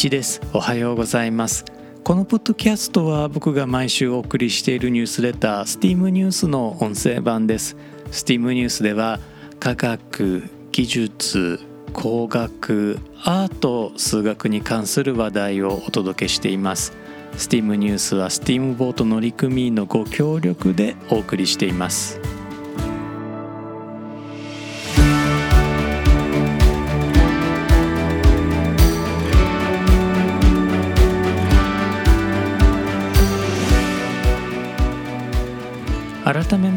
一です。おはようございます。このポッドキャストは僕が毎週お送りしているニュースレター STEAM ニュースの音声版です。STEAM ニュースでは科学技術工学アート数学に関する話題をお届けしています。STEAM ニュースは STEAM ボート乗組員のご協力でお送りしています。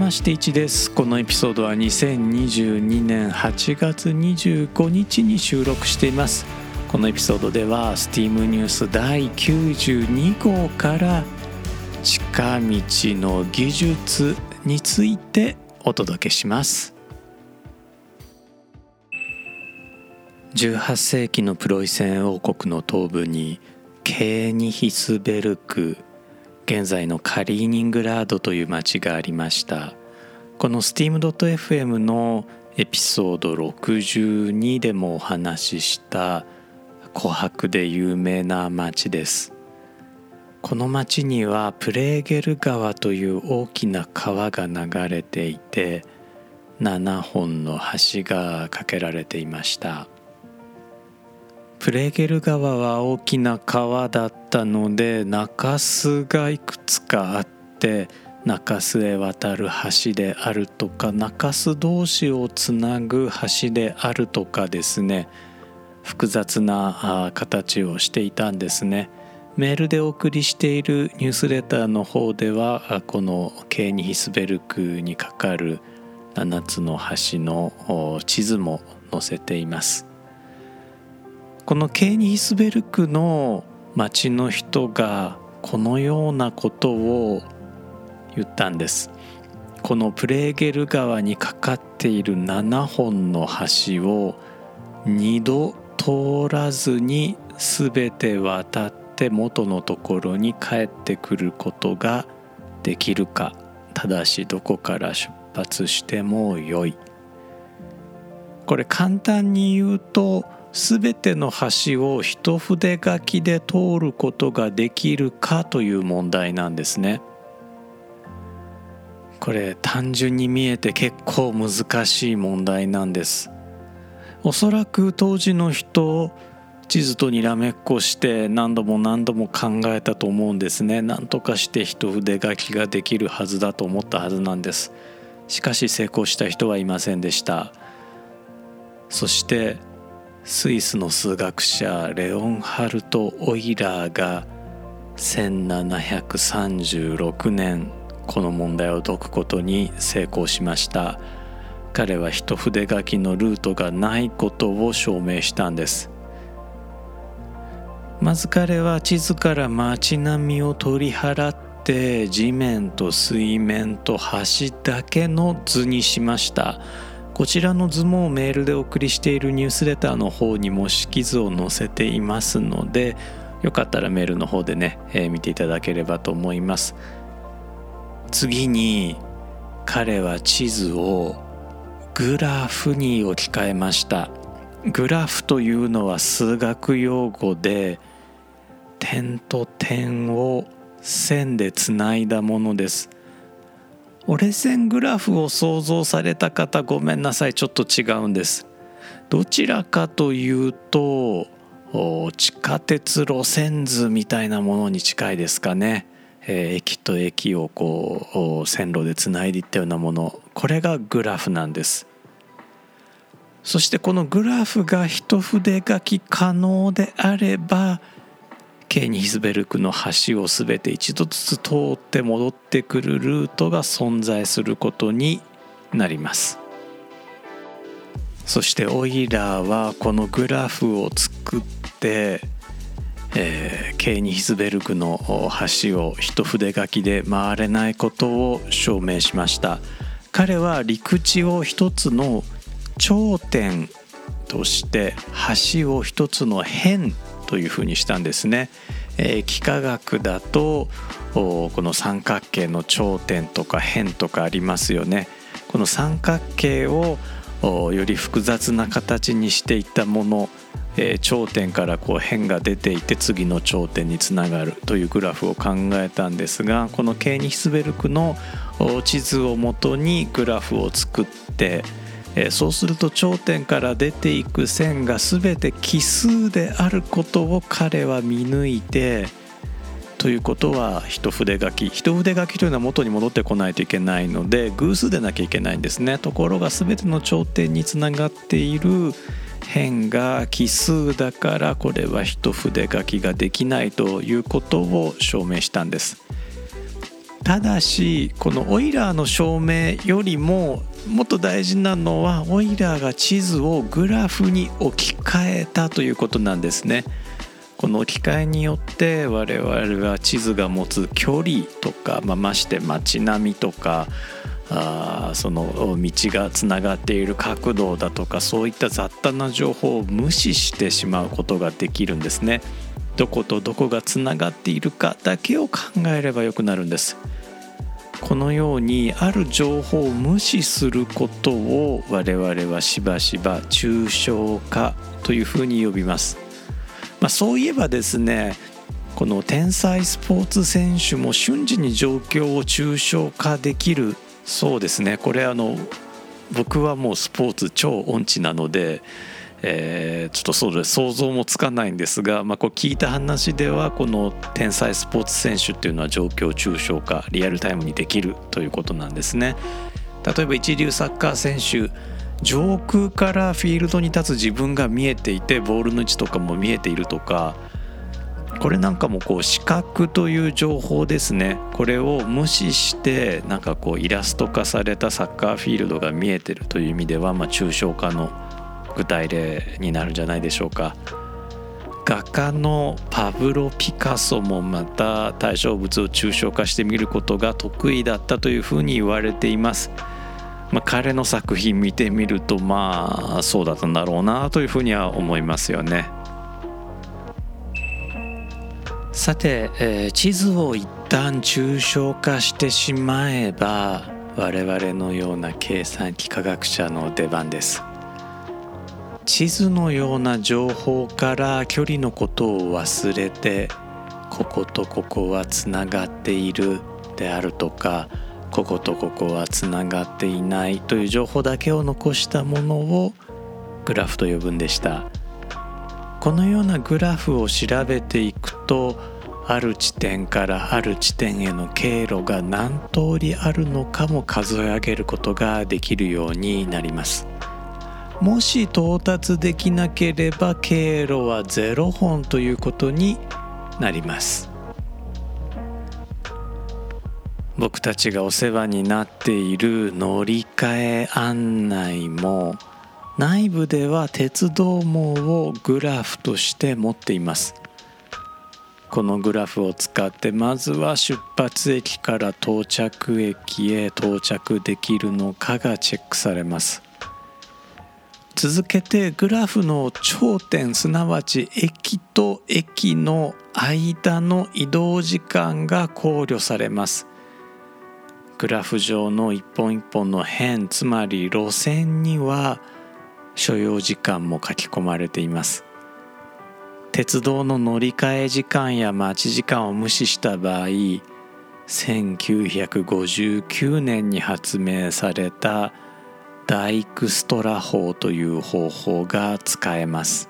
まして1ですこのエピソードは2022年8月25日に収録しています。このエピソードでは STEAM ニュース第92号から近道の技術についてお届けします。18世紀のプロイセン王国の東部にケーニヒスベルク現在のカリーニングラードという町がありました。この steam.fm のエピソード62でもお話しした琥珀で有名な町です。この町にはプレーゲル川という大きな川が流れていて7本の橋が架けられていました。プレゲル川は大きな川だったので中州がいくつかあって中州へ渡る橋であるとか中州同士をつなぐ橋であるとかですね複雑な形をしていたんですね。メールでお送りしているニュースレターの方ではこのケーニヒスベルクにかかる7つの橋の地図も載せています。このケーニヒスベルクの町の人がこのようなことを言ったんです。このプレーゲル川にかかっている7本の橋を2度通らずに全て渡って元のところに帰ってくることができるか。ただしどこから出発してもよい。これ簡単に言うと全ての橋を一筆書きで通ることができるかという問題なんですね。これ単純に見えて結構難しい問題なんです。おそらく当時の人地図とにらめっこして何度も何度も考えたと思うんですね。何とかして一筆書きができるはずだと思ったはずなんです。しかし成功した人はいませんでした。そしてスイスの数学者レオンハルト・オイラーが1736年この問題を解くことに成功しました。彼は一筆書きのルートがないことを証明したんです。まず彼は地図から街並みを取り払って地面と水面と橋だけの図にしました。こちらの図もメールでお送りしているニュースレターの方にも式図を載せていますのでよかったらメールの方でね、えー、見ていただければと思います。次に彼は地図をグラフに置き換えました。グラフというのは数学用語で点と点を線でつないだものです。折れ線グラフを想像された方ごめんなさいちょっと違うんです。どちらかというと地下鉄路線図みたいなものに近いですかね、えー、駅と駅をこう線路でつないでいったようなもの。これがグラフなんです。そしてこのグラフが一筆書き可能であればケーニヒスベルクの橋を全て一度ずつ通って戻ってくるルートが存在することになります。そしてオイラーはこのグラフを作って、えー、ケーニヒスベルクの橋を一筆書きで回れないことを証明しました。彼は陸地を一つの頂点として橋を一つの辺というふうにしたんですね。えー、幾何学だとこの三角形の頂点とか辺とかありますよね。この三角形をより複雑な形にしていったものえー、頂点からこう辺が出ていて次の頂点につながるというグラフを考えたんですがこのケーニヒスベルクの地図をもとにグラフを作って、えー、そうすると頂点から出ていく線が全て奇数であることを彼は見抜いてということは一筆書き。一筆書きというのは元に戻ってこないといけないので偶数でなきゃいけないんですねところが全ての頂点につながっている辺が奇数だからこれは一筆書きができないということを証明したんです。ただしこのオイラーの証明よりももっと大事なのはオイラーが地図をグラフに置き換えたということなんですね。この置き換えによって我々は地図が持つ距離とか、まあ、まして街並みとかあその道がつながっている角度だとかそういった雑多な情報を無視してしまうことができるんですね。どことどこがつながっているかだけを考えればよくなるんです。このようにある情報を無視することを我々はしばしば抽象化というふうに呼びます。まあ、そういえばですねこの天才スポーツ選手も瞬時に状況を抽象化できるそうですねこれあの僕はもうスポーツ超音痴なので、えー、ちょっとそうです想像もつかないんですが、まあ、こう聞いた話ではこの天才スポーツ選手っていうのは状況抽象化リアルタイムにできるということなんですね。例えば一流サッカー選手上空からフィールドに立つ自分が見えていてボールの位置とかも見えているとかこれなんかもこう視覚という情報ですねこれを無視してなんかこうイラスト化されたサッカーフィールドが見えてるという意味ではま抽象化の具体例になるんじゃないでしょうか画家のパブロ・ピカソもまた対象物を抽象化してみることが得意だったというふうに言われていますまあ、彼の作品見てみるとまあそうだったんだろうなというふうには思いますよね。さて、えー、地図を一旦抽象化してしまえば我々のような計算機科学者の出番です。地図のような情報から距離のことを忘れてこことここはつながっているであるとかこことここはつながっていないという情報だけを残したものをグラフと呼ぶんでした。このようなグラフを調べていくとある地点からある地点への経路が何通りあるのかも数え上げることができるようになります。もし到達できなければ経路は0本ということになります。僕たちがお世話になっている乗り換え案内も内部では鉄道網をグラフとして持っています。このグラフを使ってまずは出発駅から到着駅へ到着できるのかがチェックされます。続けてグラフの頂点すなわち駅と駅の間の移動時間が考慮されます。グラフ上の一本一本の辺つまり路線には所要時間も書き込まれています。鉄道の乗り換え時間や待ち時間を無視した場合1959年に発明されたダイクストラ法という方法が使えます。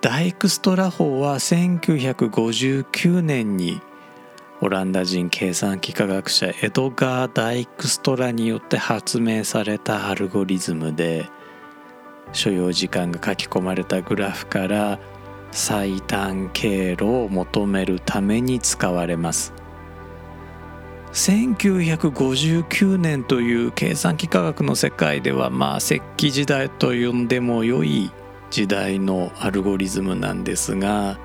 ダイクストラ法は1959年にオランダ人計算機科学者エドガー・ダイクストラによって発明されたアルゴリズムで所要時間が書き込まれたグラフから最短経路を求めるために使われます。1959年という計算機科学の世界ではまあ石器時代と呼んでも良い時代のアルゴリズムなんですが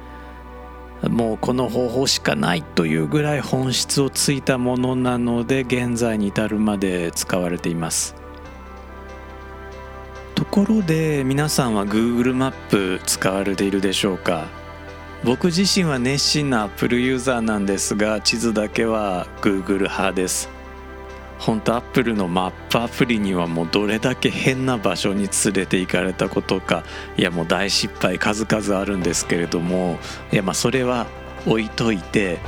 もうこの方法しかないというぐらい本質をついたものなので現在に至るまで使われています。ところで皆さんは Google マップ使われているでしょうか？僕自身は熱心な Apple ユーザーなんですが地図だけは Google 派です。本当アップルのマップアプリにはもうどれだけ変な場所に連れて行かれたことかいやもう大失敗数々あるんですけれどもいやまあそれは置いといて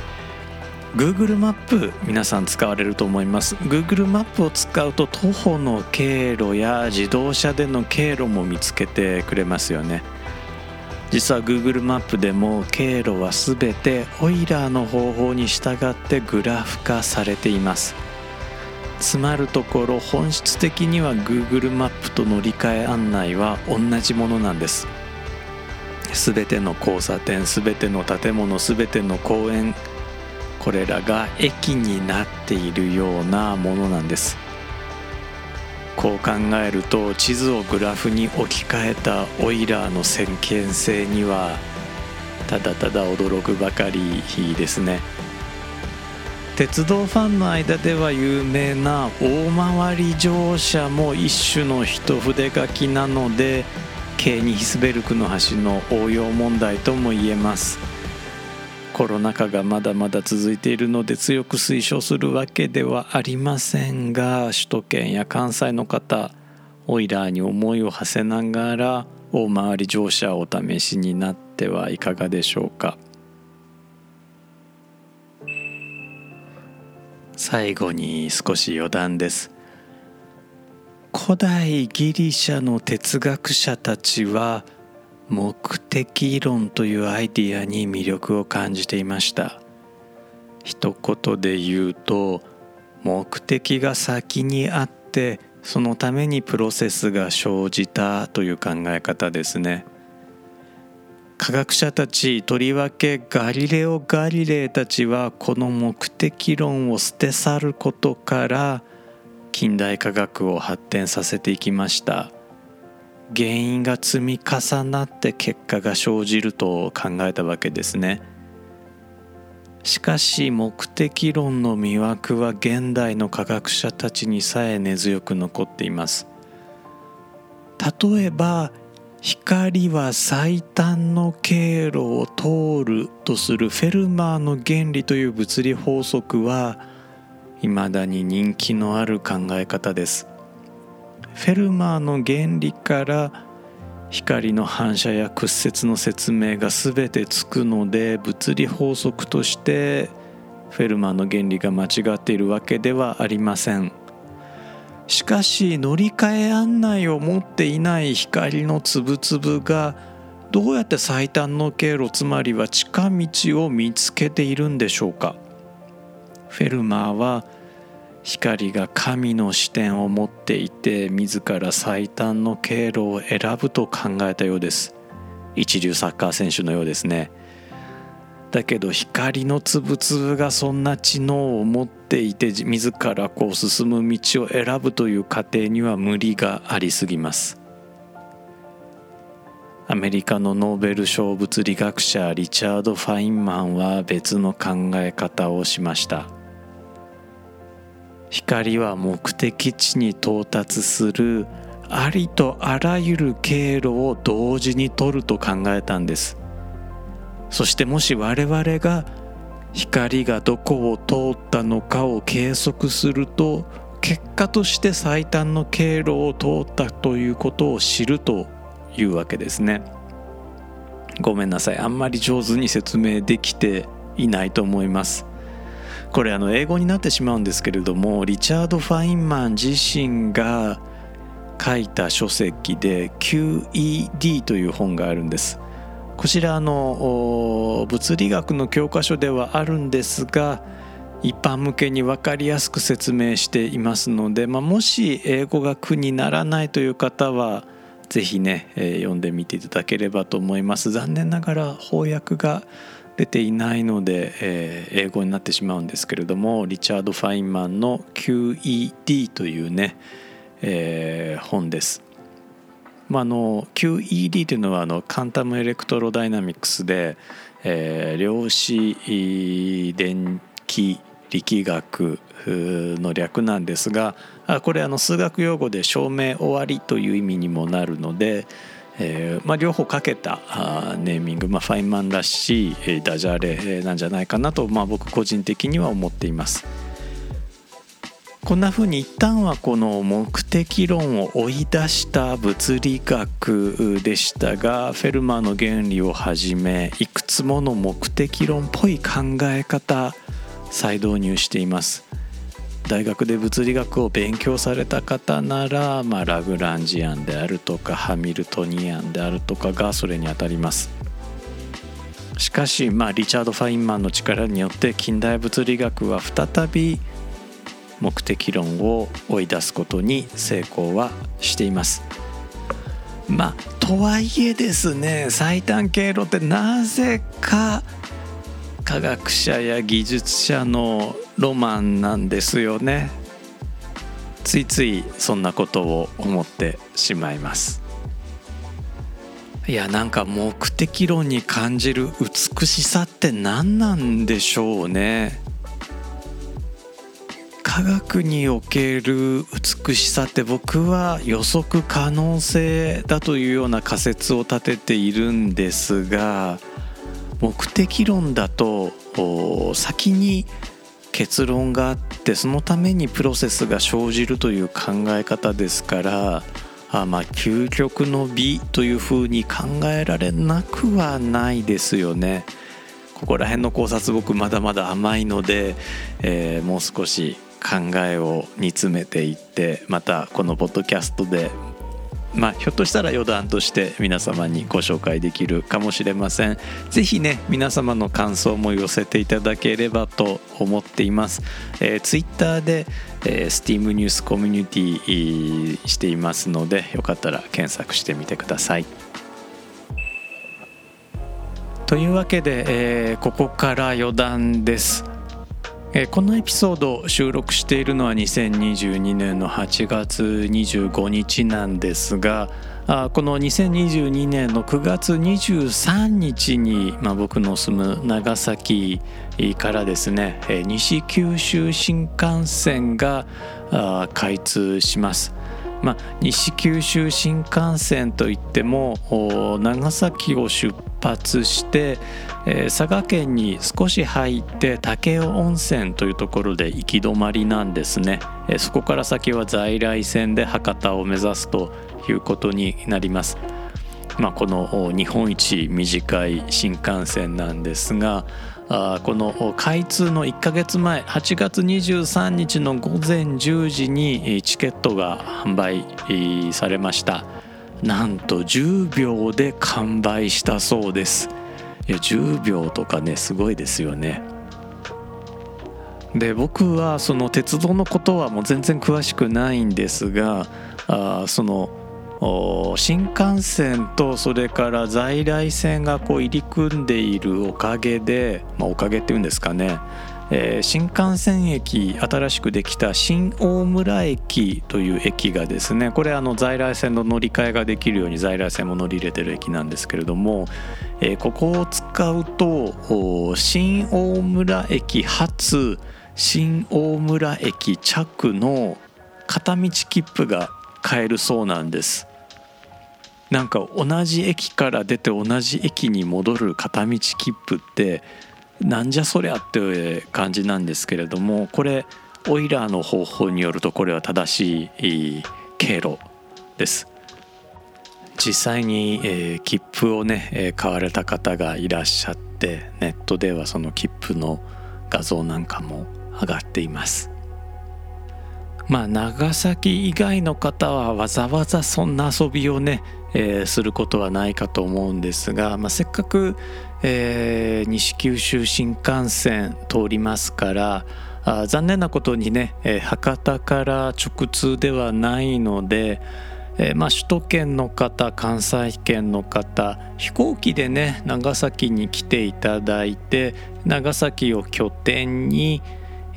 Google マップ皆さん使われると思います。Google マップを使うと徒歩の経路や自動車での経路も見つけてくれますよね。実は Google マップでも経路は全てオイラーの方法に従ってグラフ化されています。つまるところ本質的には Google マップと乗り換え案内は同じものなんです。全ての交差点全ての建物全ての公園これらが駅になっているようなものなんです。こう考えると地図をグラフに置き換えたオイラーの先見性にはただただ驚くばかりですね。鉄道ファンの間では有名な大回り乗車も一種の一筆書きなのでケーニヒスベルクの橋の応用問題とも言えます。コロナ禍がまだまだ続いているので強く推奨するわけではありませんが首都圏や関西の方オイラーに思いを馳せながら大回り乗車をお試しになってはいかがでしょうか。最後に少し余談です。古代ギリシャの哲学者たちは目的論というアイディアに魅力を感じていました。一言で言うと目的が先にあってそのためにプロセスが生じたという考え方ですね。科学者たちとりわけガリレオ・ガリレイたちはこの目的論を捨て去ることから近代科学を発展させていきました。原因が積み重なって結果が生じると考えたわけですね。しかし目的論の魅惑は現代の科学者たちにさえ根強く残っています。例えば光は最短の経路を通るとするフェルマーの原理という物理法則は未だに人気のある考え方です。フェルマーの原理から光の反射や屈折の説明が全てつくので物理法則としてフェルマーの原理が間違っているわけではありません。しかし乗り換え案内を持っていない光のつぶつぶがどうやって最短の経路つまりは近道を見つけているんでしょうか。フェルマーは光が神の視点を持っていて自ら最短の経路を選ぶと考えたようです。一流サッカー選手のようですね。だけど光のつぶつぶがそんな知能を持っていて自らこう進む道を選ぶという過程には無理がありすぎます。アメリカのノーベル賞物理学者リチャード・ファインマンは別の考え方をしました。光は目的地に到達するありとあらゆる経路を同時に取ると考えたんです。そしてもし我々が光がどこを通ったのかを計測すると結果として最短の経路を通ったということを知るというわけですね。ごめんなさい。あんまり上手に説明できていないと思います。これあの英語になってしまうんですけれどもリチャード・ファインマン自身が書いた書籍で QED という本があるんです。こちらの物理学の教科書ではあるんですが一般向けに分かりやすく説明していますので、まあ、もし英語が苦にならないという方は是非ね、えー、読んでみていただければと思います。残念ながら翻訳が出ていないので、えー、英語になってしまうんですけれどもリチャード・ファインマンの QED というね、えー、本です。まあ、の QED というのはあのカンタムエレクトロダイナミクスで、えー、量子電気力学の略なんですがこれあの数学用語で証明終わりという意味にもなるので、えーまあ、両方かけたあネーミング、まあ、ファインマンらしい、えー、ダジャレなんじゃないかなと、まあ、僕個人的には思っています。こんな風に一旦はこの目的論を追い出した物理学でしたがフェルマーの原理をはじめいくつもの目的論っぽい考え方再導入しています大学で物理学を勉強された方なら、まあ、ラグランジアンであるとかハミルトニアンであるとかがそれにあたりますしかし、まあ、リチャード・ファインマンの力によって近代物理学は再び目的論を追い出すことに成功はしています。まあとはいえですね最短経路ってなぜか科学者や技術者のロマンなんですよね。ついついそんなことを思ってしまいます。いやなんか目的論に感じる美しさって何なんでしょうね。科学における美しさって僕は予測可能性だというような仮説を立てているんですが目的論だと先に結論があってそのためにプロセスが生じるという考え方ですからあまあ究極の美というふうに考えられなくはないですよね。ここら辺の考察僕まだまだ甘いので、えー、もう少し考えを煮詰めていってまたこのポッドキャストでまあ、ひょっとしたら余談として皆様にご紹介できるかもしれません。ぜひね、皆様の感想も寄せていただければと思っています。えー、Twitter で、えー、STEAM ニュースコミュニティしていますので、よかったら検索してみてください。というわけで、えー、ここから余談です。このエピソードを収録しているのは2022年の8月25日なんですがこの2022年の9月23日に、まあ、僕の住む長崎からですね西九州新幹線が開通します。まあ、西九州新幹線といっても長崎を出発して、えー、佐賀県に少し入って武雄温泉というところで行き止まりなんですね、えー、そこから先は在来線で博多を目指すということになります。まあ、この日本一短い新幹線なんですがこの開通の1ヶ月前8月23日の午前10時にチケットが販売されました。なんと10秒で完売したそうです。いや10秒とかねすごいですよね。で僕はその鉄道のことはもう全然詳しくないんですがあその新幹線とそれから在来線がこう入り組んでいるおかげで、まあ、おかげっていうんですかね、えー、新幹線駅新しくできた新大村駅という駅がですねこれあの在来線の乗り換えができるように在来線も乗り入れてる駅なんですけれども、えー、ここを使うと新大村駅発新大村駅着の片道切符が買えるそうなんです。なんか同じ駅から出て同じ駅に戻る片道切符ってなんじゃそりゃって感じなんですけれどもこれオイラーの方法によるとこれは正しい経路です。実際に、えー、切符をね、えー、買われた方がいらっしゃってネットではその切符の画像なんかも上がっています。まあ長崎以外の方はわざわざそんな遊びをね、えー、することはないかと思うんですが、まあ、せっかく、えー、西九州新幹線通りますからあ残念なことにね、えー、博多から直通ではないので、えー、まあ、首都圏の方関西圏の方飛行機でね長崎に来ていただいて長崎を拠点に、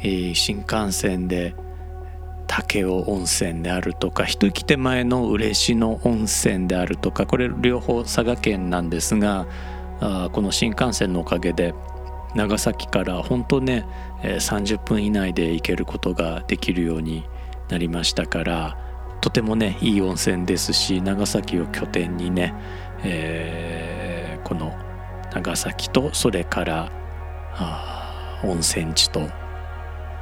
え、新幹線で武雄温泉であるとか一息手前の嬉野温泉であるとかこれ両方佐賀県なんですがあこの新幹線のおかげで長崎から本当ね30分以内で行けることができるようになりましたからとてもねいい温泉ですし長崎を拠点にね、えー、この長崎とそれから温泉地と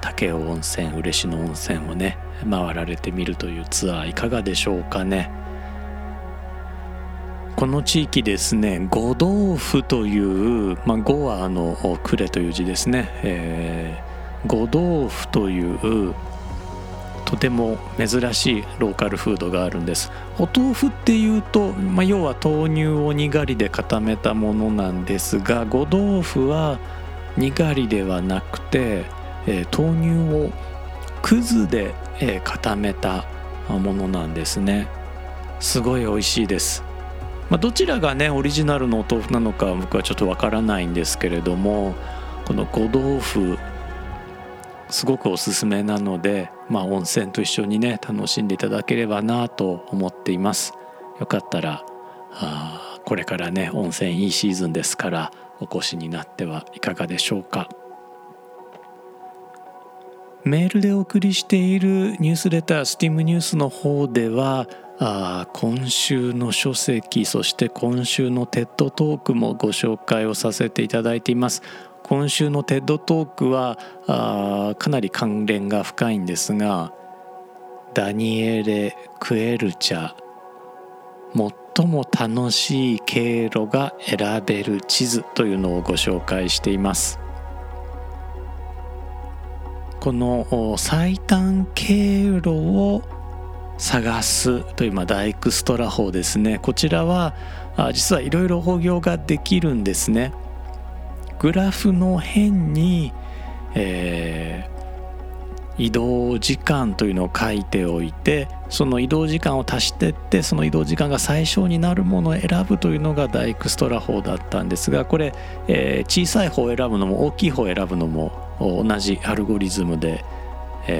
武雄温泉嬉野温泉をね回られてみるというツアーいかがでしょうかね。この地域ですね五道府という、まあ、五はあの呉という字ですね、えー、五道府というとても珍しいローカルフードがあるんです。お豆腐っていうと、まあ、要は豆乳をにがりで固めたものなんですが五豆腐はにがりではなくて、えー、豆乳をくずで、え、固めたものなんですね。すごい美味しいです、まあ、どちらがねオリジナルのお豆腐なのか僕はちょっとわからないんですけれどもこの五豆腐すごくおすすめなので、まあ、温泉と一緒にね楽しんでいただければなと思っています。よかったらあこれからね温泉いいシーズンですからお越しになってはいかがでしょうか。メールでお送りしているニュースレタースティームニュースの方ではあ今週の書籍そして今週のテッドトークもご紹介をさせていただいています。今週のテッドトークはあかなり関連が深いんですがダニエレ・クエルチャ最も楽しい経路が選べる地図というのをご紹介しています。この最短経路を探すという、まあ、ダイクストラ法ですね。こちらは実はいろいろ法行ができるんですね。グラフの辺に、えー、移動時間というのを書いておいてその移動時間を足してってその移動時間が最小になるものを選ぶというのがダイクストラ法だったんですがこれ、えー、小さい方を選ぶのも大きい方を選ぶのも同じアルゴリズムで、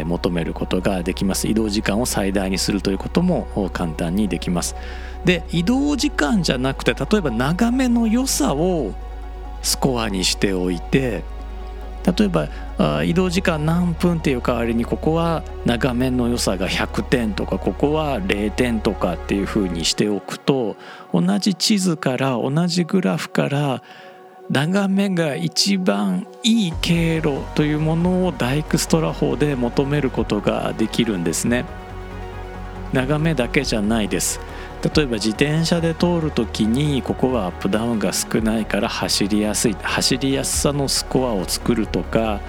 求めることができます。移動時間を最大にするということも簡単にできます。で移動時間じゃなくて例えば眺めの良さをスコアにしておいて例えば移動時間何分っていう代わりにここは眺めの良さが100点とかここは0点とかっていうふうにしておくと同じ地図から同じグラフから眺めが一番いい経路というものをダイクストラ法で求めることができるんですね。眺めだけじゃないです。例えば自転車で通る時にここはアップダウンが少ないから走りやすい走りやすさのスコアを作るとか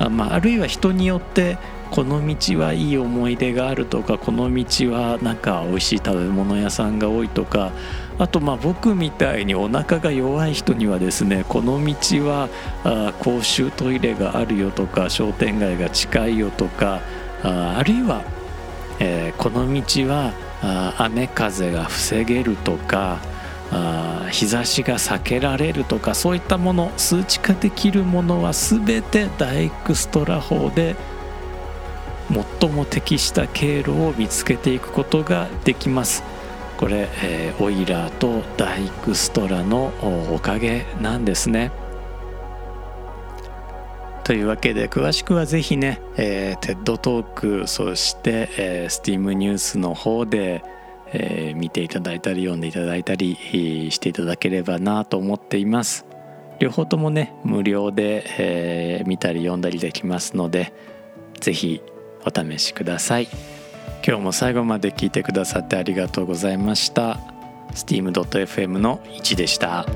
あ,、まあ、あるいは人によってこの道はいい思い出があるとかこの道はなんか美味しい食べ物屋さんが多いとかあとまあ僕みたいにお腹が弱い人にはですねこの道はあ公衆トイレがあるよとか商店街が近いよとかああるいは、えー、この道はあ雨風が防げるとかあ日差しが避けられるとかそういったもの数値化できるものは全てダエクストラ法で最も適した経路を見つけていくことができます。これ、えー、オイラーとダイクストラのおかげなんですね。というわけで詳しくはぜひね、えー、 TED Talk そして、えー、 STEAM News の方で、えー、見ていただいたり読んでいただいたりしていただければなと思っています。両方ともね無料で、えー、見たり読んだりできますのでぜひお試しください。今日も最後まで聞いてくださってありがとうございました。steam.fm の1でした。